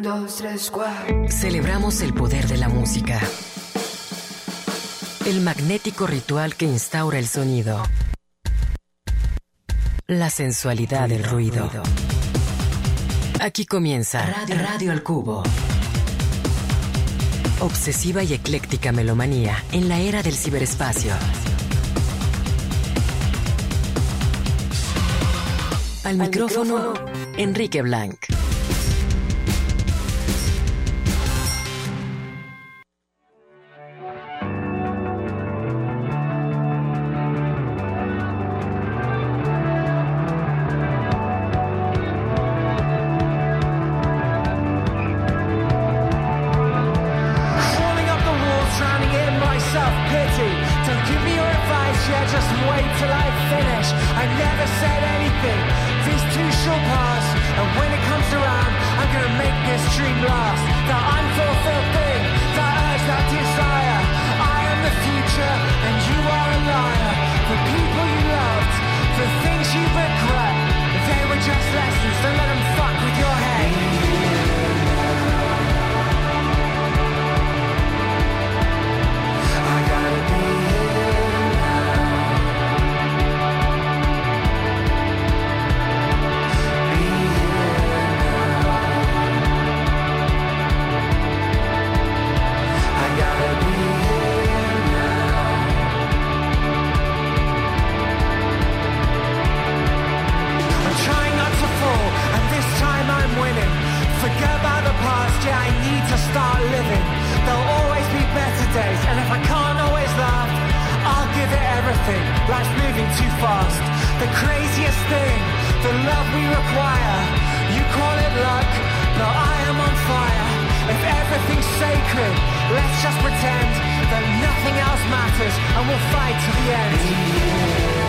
Un, dos, tres, cuatro. Celebramos el poder de la música. El magnético ritual que instaura el sonido. La sensualidad del ruido. Aquí comienza Radio, Radio al Cubo. Obsesiva y ecléctica melomanía en la era del ciberespacio. Al micrófono, Enrique Blanc. Start living. There'll always be better days, and if I can't always laugh, I'll give it everything. Life's moving too fast. The craziest thing, the love we require. You call it luck, but I am on fire. If everything's sacred, let's just pretend that nothing else matters, and we'll fight to the end.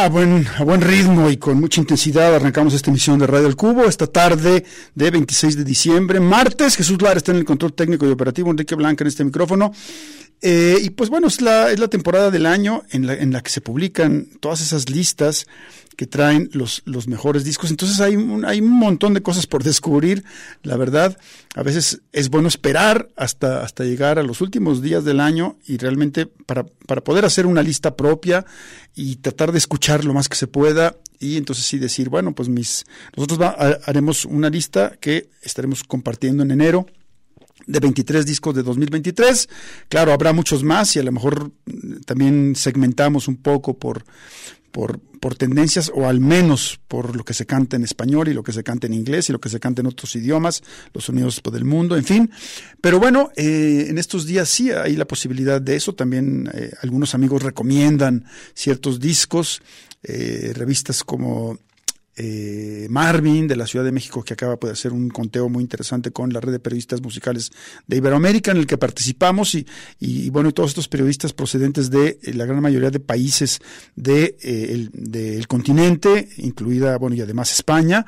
A buen, a buen ritmo y con mucha intensidad arrancamos esta emisión de Radio El Cubo esta tarde de 26 de diciembre, martes. Jesús Lara está en el control técnico y operativo, Enrique Blanca en este micrófono. Eh, y pues bueno, es la, es la temporada del año en la, en la que se publican todas esas listas que traen los, los mejores discos. Entonces hay un, hay un montón de cosas por descubrir, la verdad. A veces es bueno esperar hasta, hasta llegar a los últimos días del año y realmente para, para poder hacer una lista propia y tratar de escuchar lo más que se pueda y entonces sí decir, bueno, pues mis, nosotros va- ha- haremos una lista que estaremos compartiendo en enero de 23 discos de 2023. Claro, habrá muchos más y a lo mejor mm, también segmentamos un poco por, por, por tendencias o al menos por lo que se canta en español y lo que se canta en inglés y lo que se canta en otros idiomas, los sonidos del mundo, en fin. Pero bueno, eh, en estos días sí hay la posibilidad de eso. También eh, algunos amigos recomiendan ciertos discos, eh, revistas como eh, Marvin de la Ciudad de México que acaba de hacer un conteo muy interesante con la red de periodistas musicales de Iberoamérica en el que participamos y, y, bueno y todos estos periodistas procedentes de eh, la gran mayoría de países de, eh, el, del continente incluida bueno y además España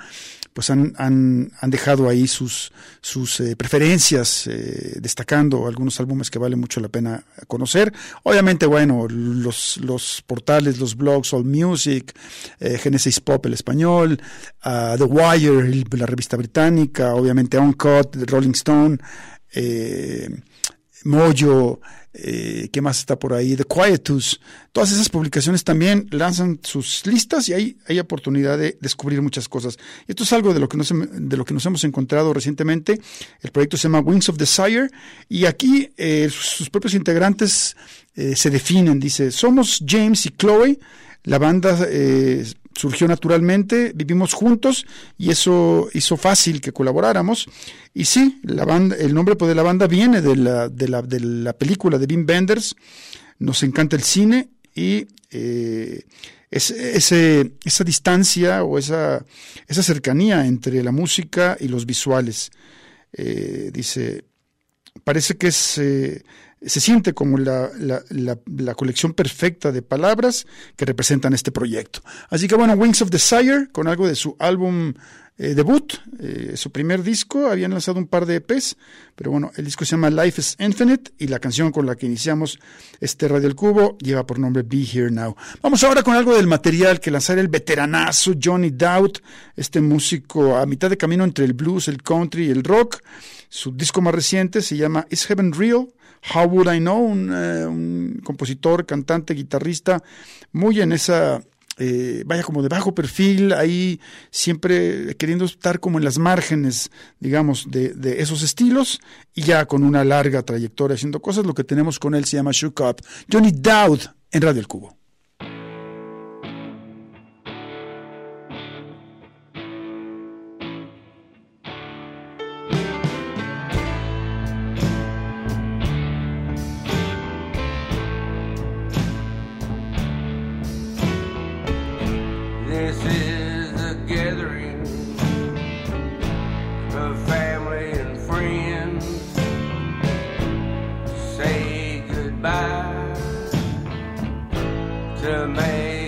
pues han, han, dejado ahí sus, sus eh, preferencias, eh, destacando algunos álbumes que vale mucho la pena conocer. Obviamente, bueno, los, los portales, los blogs, All Music, eh, Genesis Pop, el español, uh, The Wire, la revista británica, obviamente Uncut, Rolling Stone, Mojo, eh, ¿qué más está por ahí? The Quietus. Todas esas publicaciones también lanzan sus listas y ahí hay oportunidad de descubrir muchas cosas. Esto es algo de lo que nos, de lo que nos hemos encontrado recientemente. El proyecto se llama Wings of Desire y aquí eh, sus, sus, propios integrantes eh, se definen. Dice, somos James y Chloe. La banda eh, surgió naturalmente, vivimos juntos y eso hizo fácil que colaboráramos. Y sí, la banda, el nombre de la banda viene de la, de la, de la película de Wim Wenders. Nos encanta el cine y eh, es, ese, esa distancia o esa, esa cercanía entre la música y los visuales. Eh, dice, parece que es, eh, se siente como la, la, colección perfecta de palabras que representan este proyecto. Así que bueno, Wings of Desire, con algo de su álbum eh, debut, eh, su primer disco, habían lanzado un par de EPs, pero bueno, el disco se llama Life is Infinite y la canción con la que iniciamos este Radio El Cubo lleva por nombre Be Here Now. Vamos ahora con algo del material que lanzará el veteranazo Johnny Doubt, este músico a mitad de camino entre el blues, el country y el rock. Su disco más reciente se llama Is Heaven Real? How Would I Know? Un, eh, un compositor, cantante, guitarrista, muy en esa eh, vaya como de bajo perfil, ahí siempre queriendo estar como en las márgenes, digamos, de, de, esos estilos, y ya con una larga trayectoria haciendo cosas, lo que tenemos con él se llama Shook Up. Johnny Dowd en Radio El Cubo. to make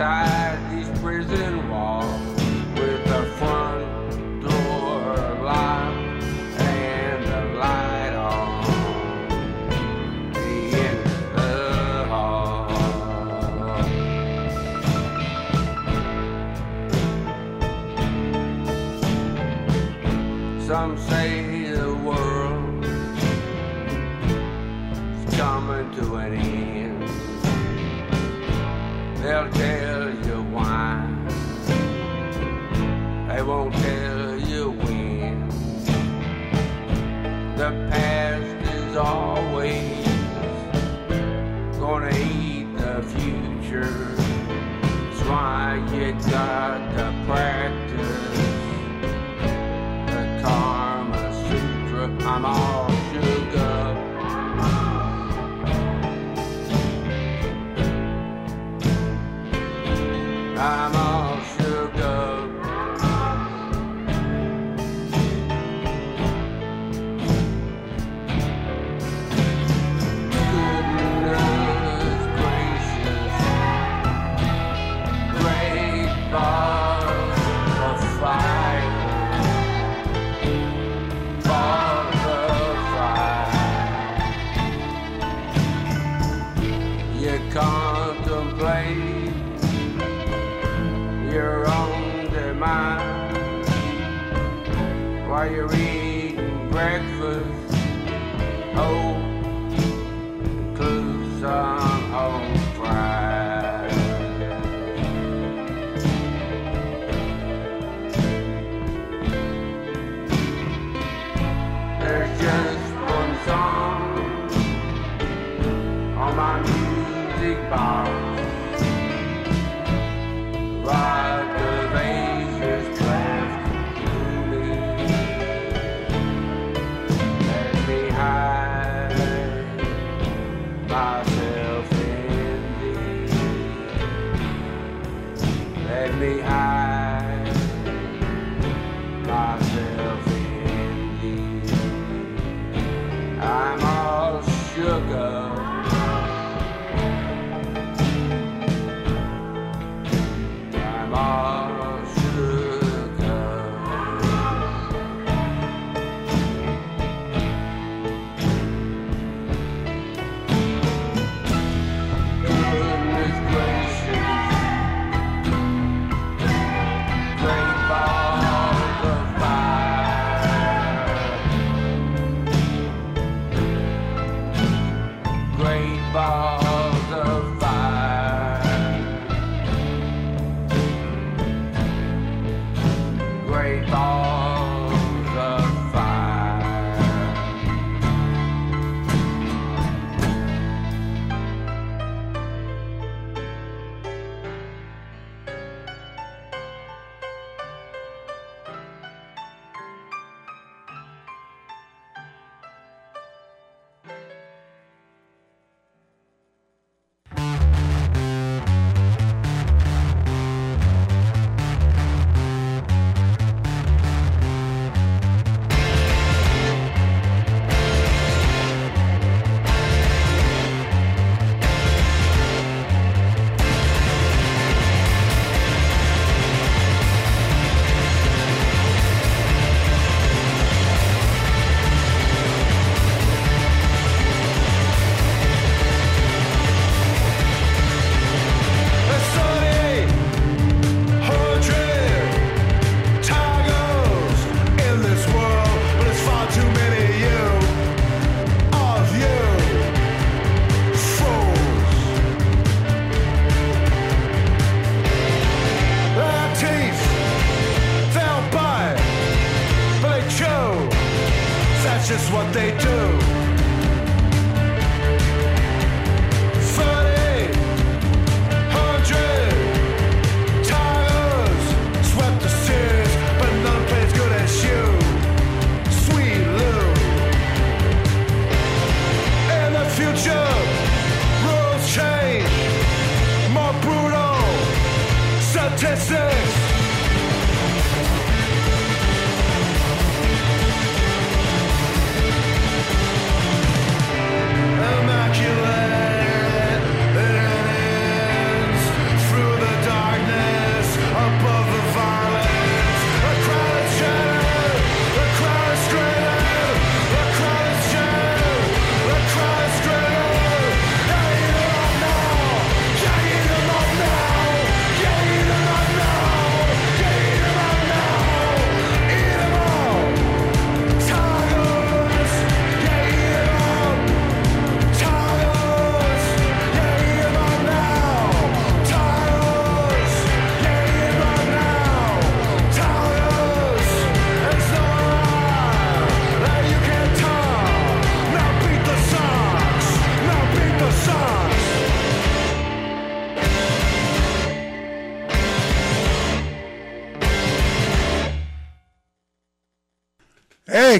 inside these prison walls with the front door locked and the light on in the hall. Some say the world is coming to an end. They'll tell you why. They won't tell you when. The past is always gonna eat the future. That's why you got to practice.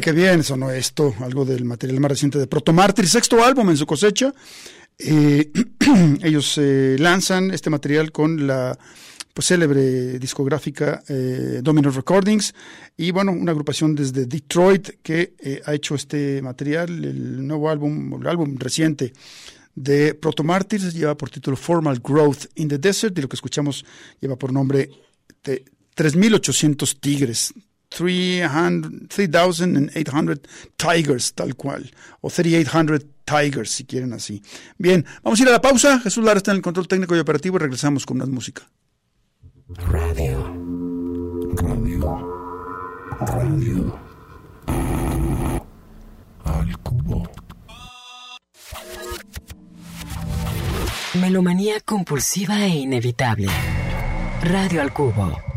¡Eh, qué bien! Sonó esto, algo del material más reciente de Proto Mártir, sexto álbum en su cosecha. Eh, ellos eh, lanzan este material con la pues, célebre discográfica eh, Domino Recordings y bueno, una agrupación desde Detroit que eh, ha hecho este material, el nuevo álbum, el álbum reciente de Proto Martyrs lleva por título Formal Growth in the Desert y lo que escuchamos lleva por nombre de 3800 tigres. 300 3,800 tigers, tal cual, o 3,800 tigers, si quieren así. Bien, vamos a ir a la pausa. Jesús Lara está en el control técnico y operativo y regresamos con más música. Radio. Radio. Radio. Al cubo. Melomanía compulsiva e inevitable. Radio al cubo.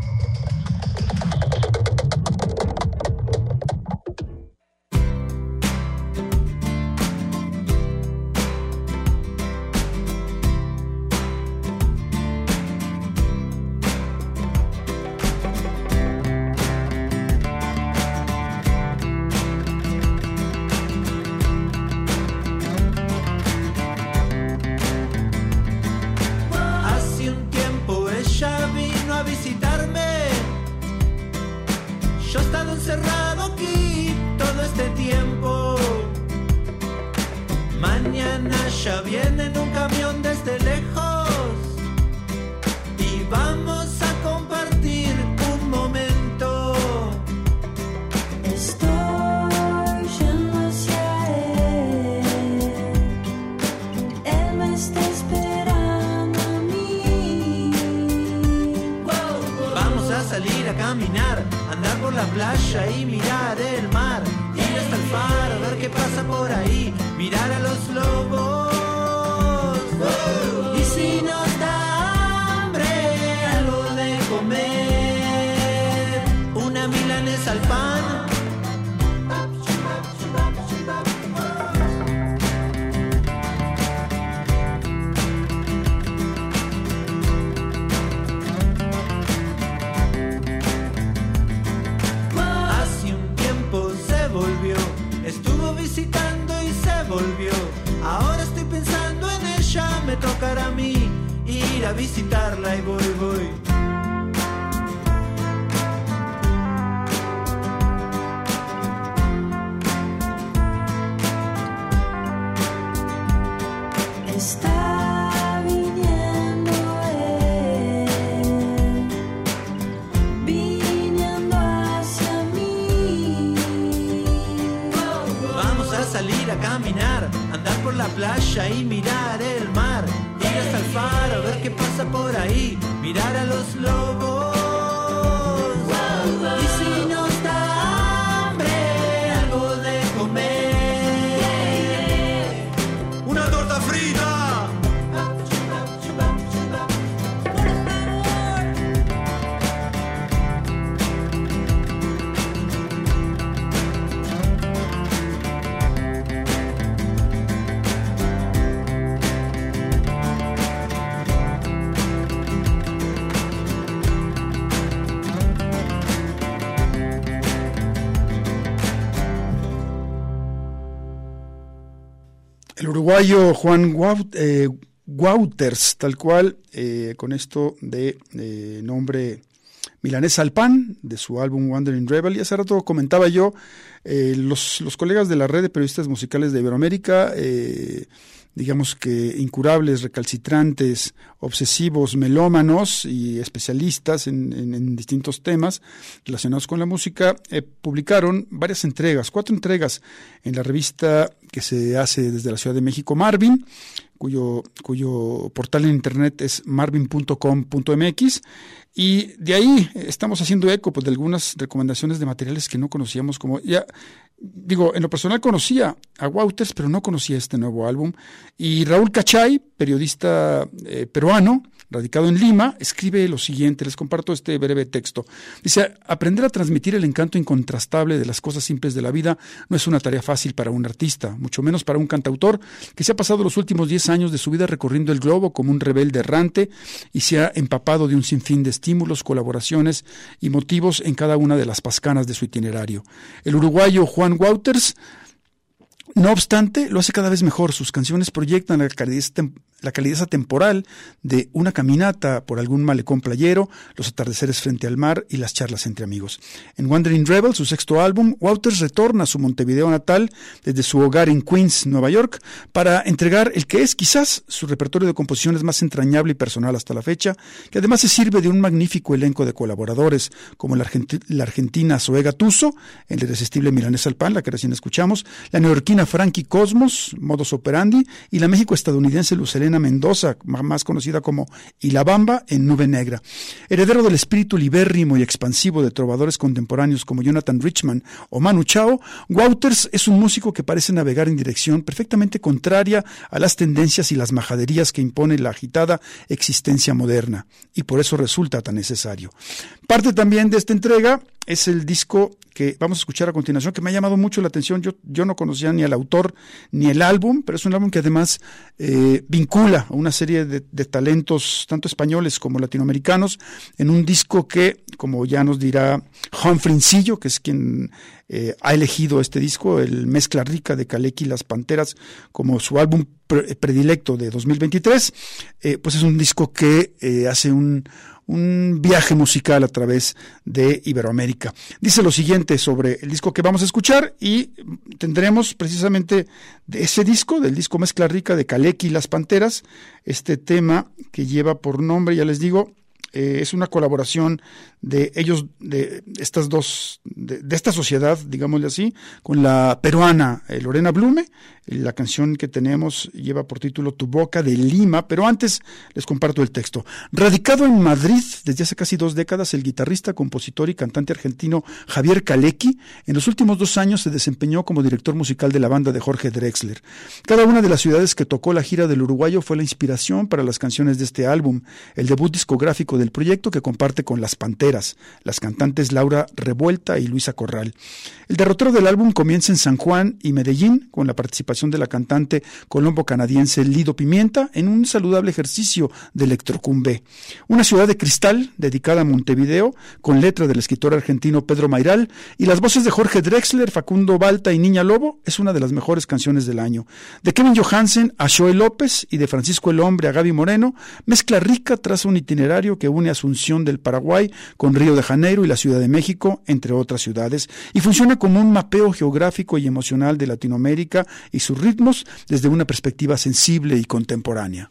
Ahora estoy pensando en ella, me tocará a mí ir a visitarla y voy, voy. Por la playa y mirar el mar. Ir hasta el faro, ver qué pasa por ahí, mirar a los lobos. Uruguayo Juan Guaut- eh, Wouters, tal cual, eh, con esto de eh, nombre Milanesa al Pan, de su álbum Wandering Rebel. Y hace rato comentaba yo, eh, los, los colegas de la red de periodistas musicales de Iberoamérica, eh, digamos que incurables, recalcitrantes, obsesivos, melómanos y especialistas en, en- en distintos temas relacionados con la música, eh, publicaron varias entregas, cuatro entregas en la revista que se hace desde la Ciudad de México, Marvin, cuyo, portal en internet es marvin.com.mx. Y de ahí estamos haciendo eco pues, de algunas recomendaciones de materiales que no conocíamos, como ya digo, en lo personal conocía a Wouters, pero no conocía este nuevo álbum. Y Raúl Cachay, periodista eh, peruano, radicado en Lima, escribe lo siguiente, les comparto este breve texto. Dice, aprender a transmitir el encanto incontrastable de las cosas simples de la vida no es una tarea fácil para un artista, mucho menos para un cantautor que se ha pasado los últimos 10 años de su vida recorriendo el globo como un rebelde errante y se ha empapado de un sinfín de estímulos, colaboraciones y motivos en cada una de las pascanas de su itinerario. El uruguayo Juan Wouters no obstante, lo hace cada vez mejor. Sus canciones proyectan la calidez, la calidez temporal de una caminata por algún malecón playero, los atardeceres frente al mar y las charlas entre amigos. En Wandering Rebel, su sexto álbum, Wouters retorna a su Montevideo natal desde su hogar en Queens, Nueva York, para entregar el que es quizás su repertorio de composiciones más entrañable y personal hasta la fecha, que además se sirve de un magnífico elenco de colaboradores, como la, la argentina Zoe Gatuso, el irresistible Milanés Alpan, la que recién escuchamos, la neoyorquina Frankie Cosmos, Modus Operandi, y la México-estadounidense Lucelena Mendoza, más conocida como Ilabamba en Nube Negra. Heredero del espíritu libérrimo y expansivo de trovadores contemporáneos como Jonathan Richman o Manu Chao, Wouters es un músico que parece navegar en dirección perfectamente contraria a las tendencias y las majaderías que impone la agitada existencia moderna, y por eso resulta tan necesario. Parte también de esta entrega es el disco que vamos a escuchar a continuación, que me ha llamado mucho la atención. Yo, yo no conocía ni al autor ni el álbum, pero es un álbum que además eh, vincula a una serie de, talentos, tanto españoles como latinoamericanos, en un disco que, como ya nos dirá Humphrey que es quien eh, ha elegido este disco, el Mezcla Rica de Kaleki y las Panteras, como su álbum pre- predilecto de 2023, eh, pues es un disco que hace un, un viaje musical a través de Iberoamérica. Dice lo siguiente sobre el disco que vamos a escuchar y tendremos precisamente de ese disco, del disco Mezcla Rica de Kaleki y las Panteras, este tema que lleva por nombre, ya les digo, eh, es una colaboración de ellos, de estas dos, de, esta sociedad, digámosle así, con la peruana eh, Lorena Blume. La canción que tenemos lleva por título Tu Boca de Lima, pero antes les comparto el texto. Radicado en Madrid desde hace casi dos décadas, el guitarrista, compositor y cantante argentino Javier Kalecki, en los últimos dos años se desempeñó como director musical de la banda de Jorge Drexler. Cada una de las ciudades que tocó la gira del uruguayo fue la inspiración para las canciones de este álbum, el debut discográfico del proyecto que comparte con Las Panteras, las cantantes Laura Revuelta y Luisa Corral. El derrotero del álbum comienza en San Juan y Medellín, con la participación de la cantante colombo-canadiense Lido Pimienta en un saludable ejercicio de electrocumbé. Una ciudad de cristal dedicada a Montevideo, con letra del escritor argentino Pedro Mairal y las voces de Jorge Drexler, Facundo Balta y Niña Lobo, es una de las mejores canciones del año. De Kevin Johansen a Joel López y de Francisco el Hombre a Gaby Moreno, mezcla rica traza un itinerario que une Asunción del Paraguay con Río de Janeiro y la Ciudad de México, entre otras ciudades, y funciona como un mapeo geográfico y emocional de Latinoamérica y sus ritmos desde una perspectiva sensible y contemporánea.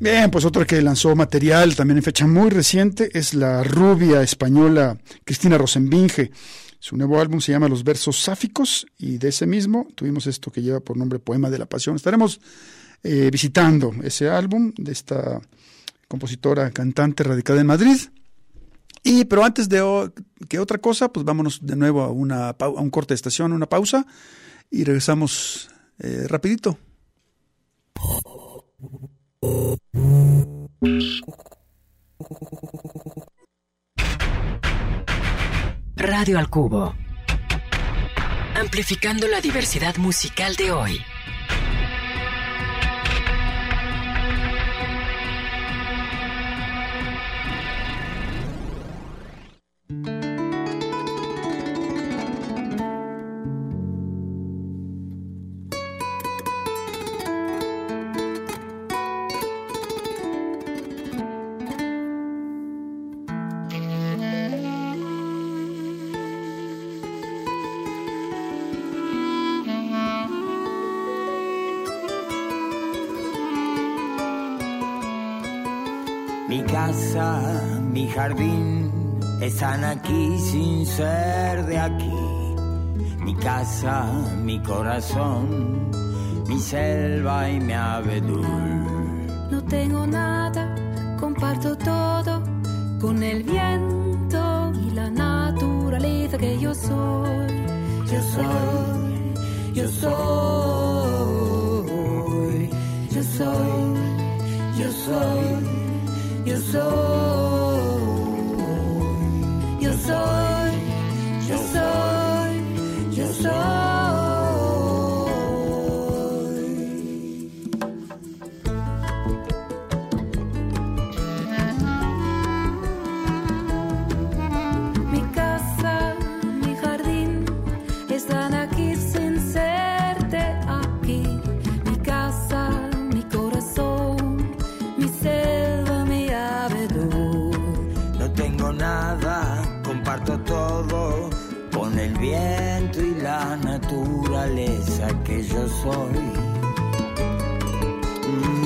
Bien, pues otra que lanzó material también en fecha muy reciente es la rubia española Cristina Rosenbinge. Su nuevo álbum se llama Los Versos Sáficos y de ese mismo tuvimos esto que lleva por nombre Poema de la Pasión. Estaremos eh, visitando ese álbum de esta compositora, cantante radicada en Madrid. Y pero antes de que otra cosa, pues vámonos de nuevo a, una, a un corte de estación, una pausa y regresamos eh, rapidito. Radio al Cubo. Amplificando la diversidad musical de hoy. Casa, mi jardín están aquí sin ser de aquí. Mi casa, mi corazón, mi selva y mi abedul. No tengo nada, comparto todo con el viento y la naturaleza que yo soy. Yo soy, yo soy, yo soy, yo soy, yo soy, yo soy, yo soy, yo soy. Mm-hmm.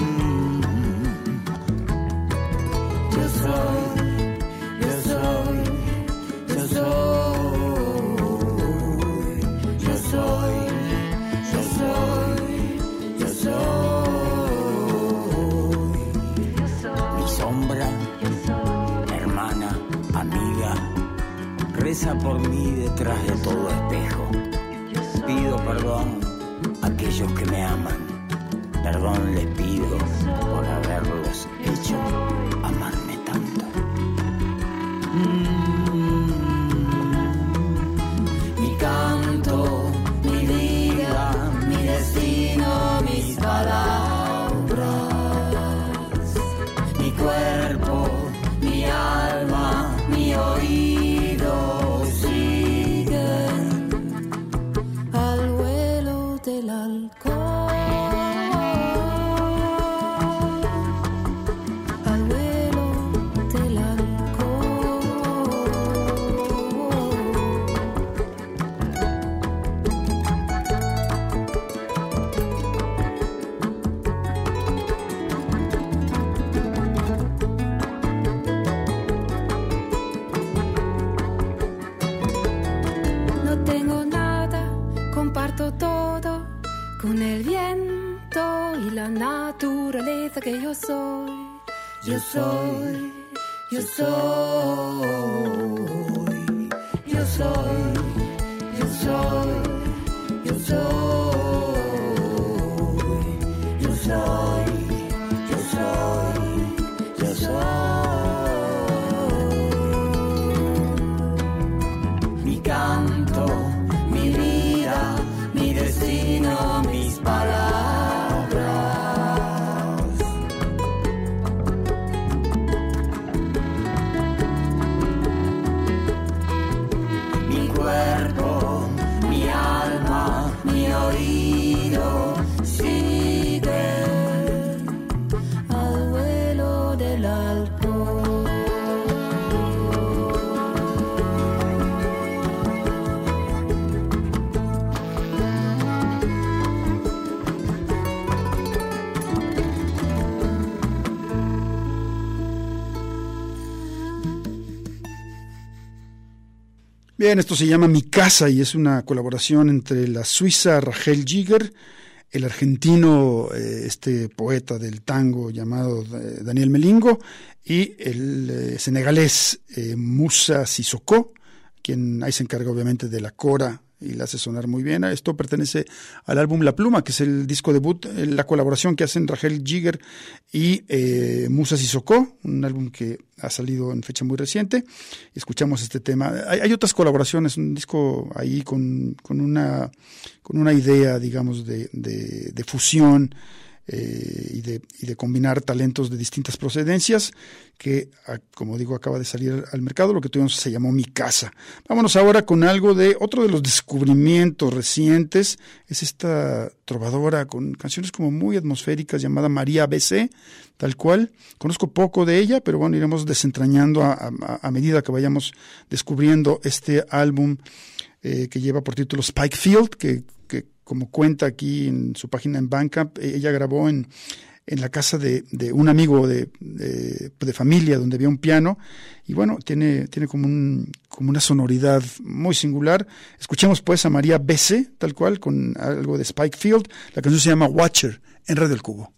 Soy. Yo soy, yo soy, yo soy, yo soy, yo soy, Bien, esto se llama Mi Casa y es una colaboración entre la suiza Rachel Giger, el argentino, eh, este poeta del tango llamado eh, Daniel Melingo, y el eh, senegalés Musa Sissoko, quien ahí se encarga obviamente de la cora y la hace sonar muy bien. Esto pertenece al álbum La Pluma, que es el disco debut, eh, la colaboración que hacen Rachel Giger y eh, Musa Sissoko, un álbum que ha salido en fecha muy reciente. Escuchamos este tema. Hay, hay otras colaboraciones, un disco ahí con, con, una, con una idea, digamos, de, de, de fusión eh, y, de, y de combinar talentos de distintas procedencias que, como digo, acaba de salir al mercado. Lo que tuvimos se llamó Mi Casa. Vámonos ahora con algo de otro de los descubrimientos recientes. Es esta trovadora con canciones como muy atmosféricas llamada María BC, tal cual. Conozco poco de ella, pero bueno, iremos desentrañando a, medida que vayamos descubriendo este álbum eh, que lleva por título Spike Field, que como cuenta aquí en su página en Bandcamp, eh, ella grabó en, en la casa de, de un amigo de, de, de familia donde había un piano y bueno, tiene, tiene como, un, como una sonoridad muy singular. Escuchemos pues a María Bese, tal cual, con algo de Spike Field. La canción se llama Watcher en Red del Cubo.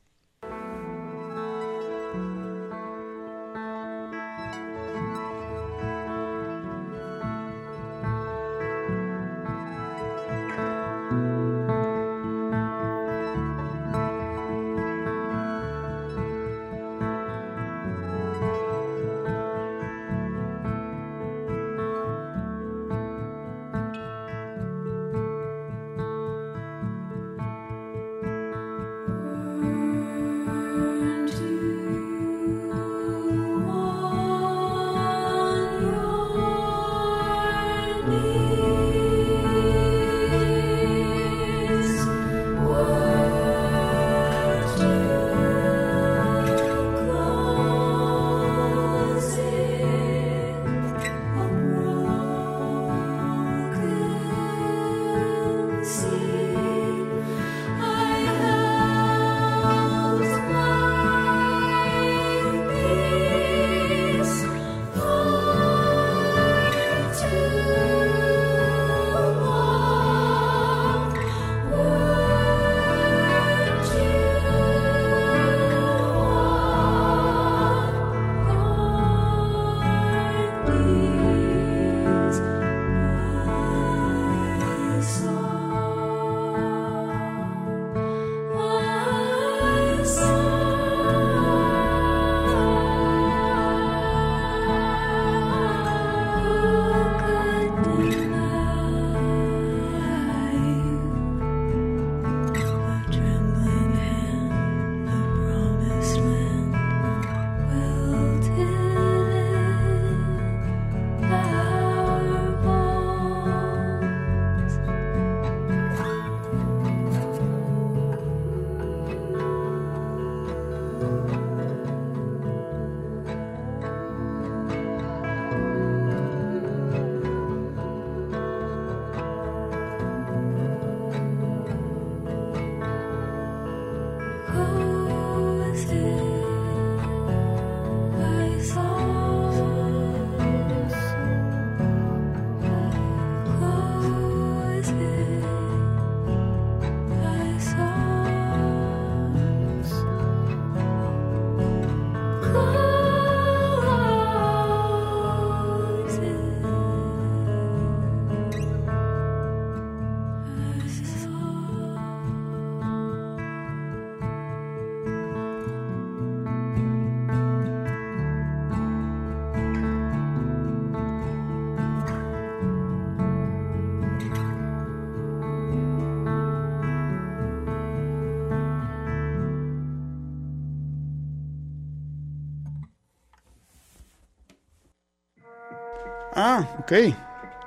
Ah, ok.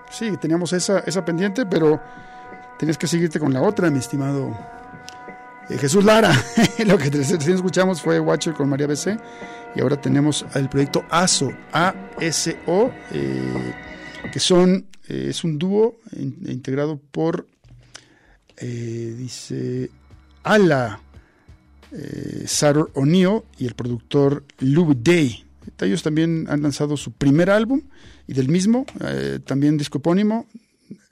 Sí, teníamos esa, esa pendiente, pero tenías que seguirte con la otra, mi estimado eh, Jesús Lara. Lo que recién escuchamos fue Watcher con María BC y ahora tenemos el proyecto ASO, A-S-O, eh, que son, eh, es un dúo in- integrado por, dice, Ala, Sarah O'Neill y el productor Lou Day. Ellos también han lanzado su primer álbum y del mismo, eh, también disco epónimo,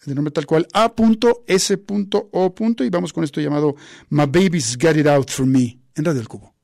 de nombre tal cual, A.S.O. y vamos con esto llamado My Baby's Got It Out For Me, en Radio El Cubo.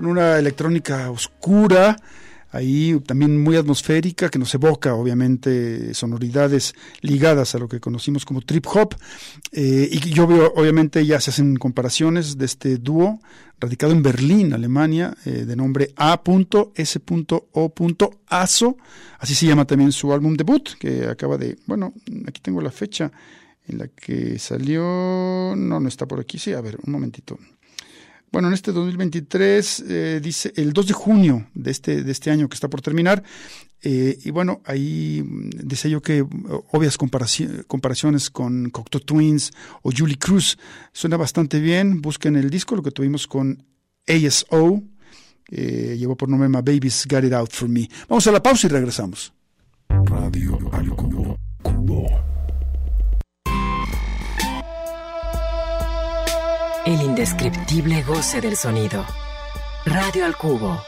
Con una electrónica oscura, ahí también muy atmosférica, que nos evoca obviamente sonoridades ligadas a lo que conocimos como trip hop. Eh, y yo veo, obviamente ya se hacen comparaciones de este dúo radicado en Berlín, Alemania, eh, de nombre A.S.O.ASO, así se llama también su álbum debut, que acaba de, bueno, aquí tengo la fecha en la que salió, no, no está por aquí, sí, a ver, un momentito. Bueno, en este 2023 eh, dice el 2 de junio de este, de este año que está por terminar. eh, y bueno, ahí mm, decía yo que oh, obvias comparaci- comparaciones con Cocteau Twins o Julie Cruz suena bastante bien. Busquen el disco, lo que tuvimos con ASO. Eh, llevó por nombre My Babies Got It Out For Me. Vamos a la pausa y regresamos. Radio al cubo. Cubo. El indescriptible goce del sonido. Radio al cubo.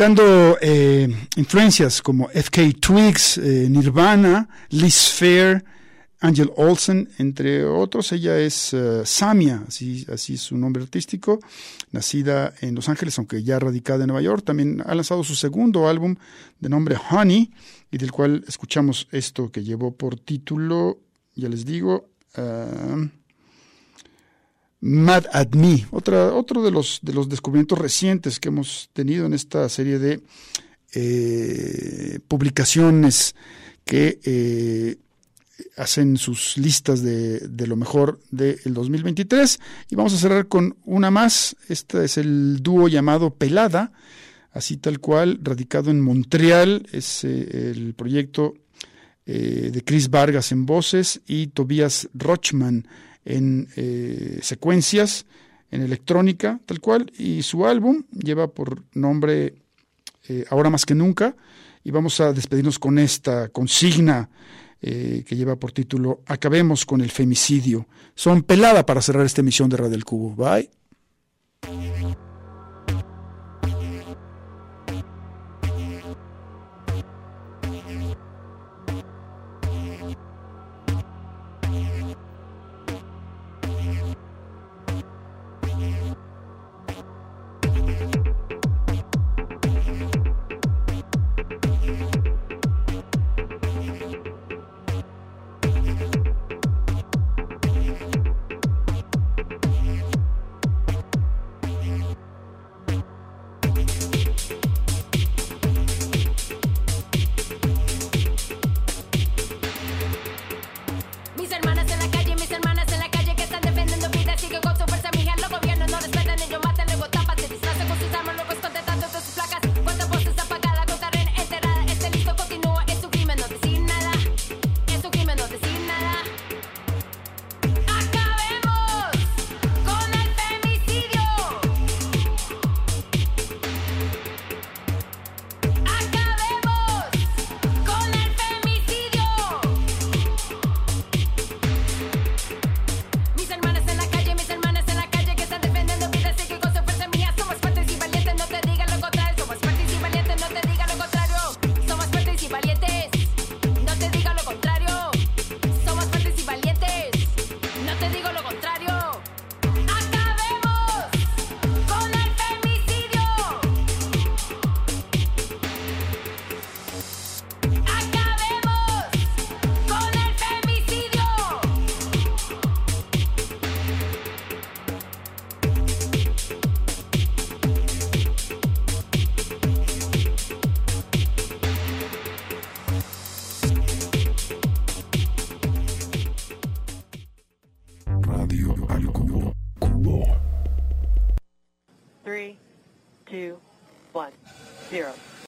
Citando eh, influencias como FK Twigs, eh, Nirvana, Liz Fair, Angel Olsen, entre otros. Ella es eh, Samia, así, es su nombre artístico, nacida en Los Ángeles, aunque ya radicada en Nueva York. También ha lanzado su segundo álbum de nombre Honey, y del cual escuchamos esto que llevó por título, ya les digo, ah, Mad at Me, otra, otro de los, de los descubrimientos recientes que hemos tenido en esta serie de eh, publicaciones que eh, hacen sus listas de, de lo mejor del 2023. Y vamos a cerrar con una más. Este es el dúo llamado Pelada, así tal cual, radicado en Montreal. Es eh, el proyecto de Chris Vargas en voces y Tobias Rochman en eh, secuencias, en electrónica, tal cual. Y su álbum lleva por nombre eh, Ahora más que nunca. Y vamos a despedirnos con esta consigna eh, que lleva por título Acabemos con el femicidio. Son pelada para cerrar esta emisión de Radio del Cubo. Bye.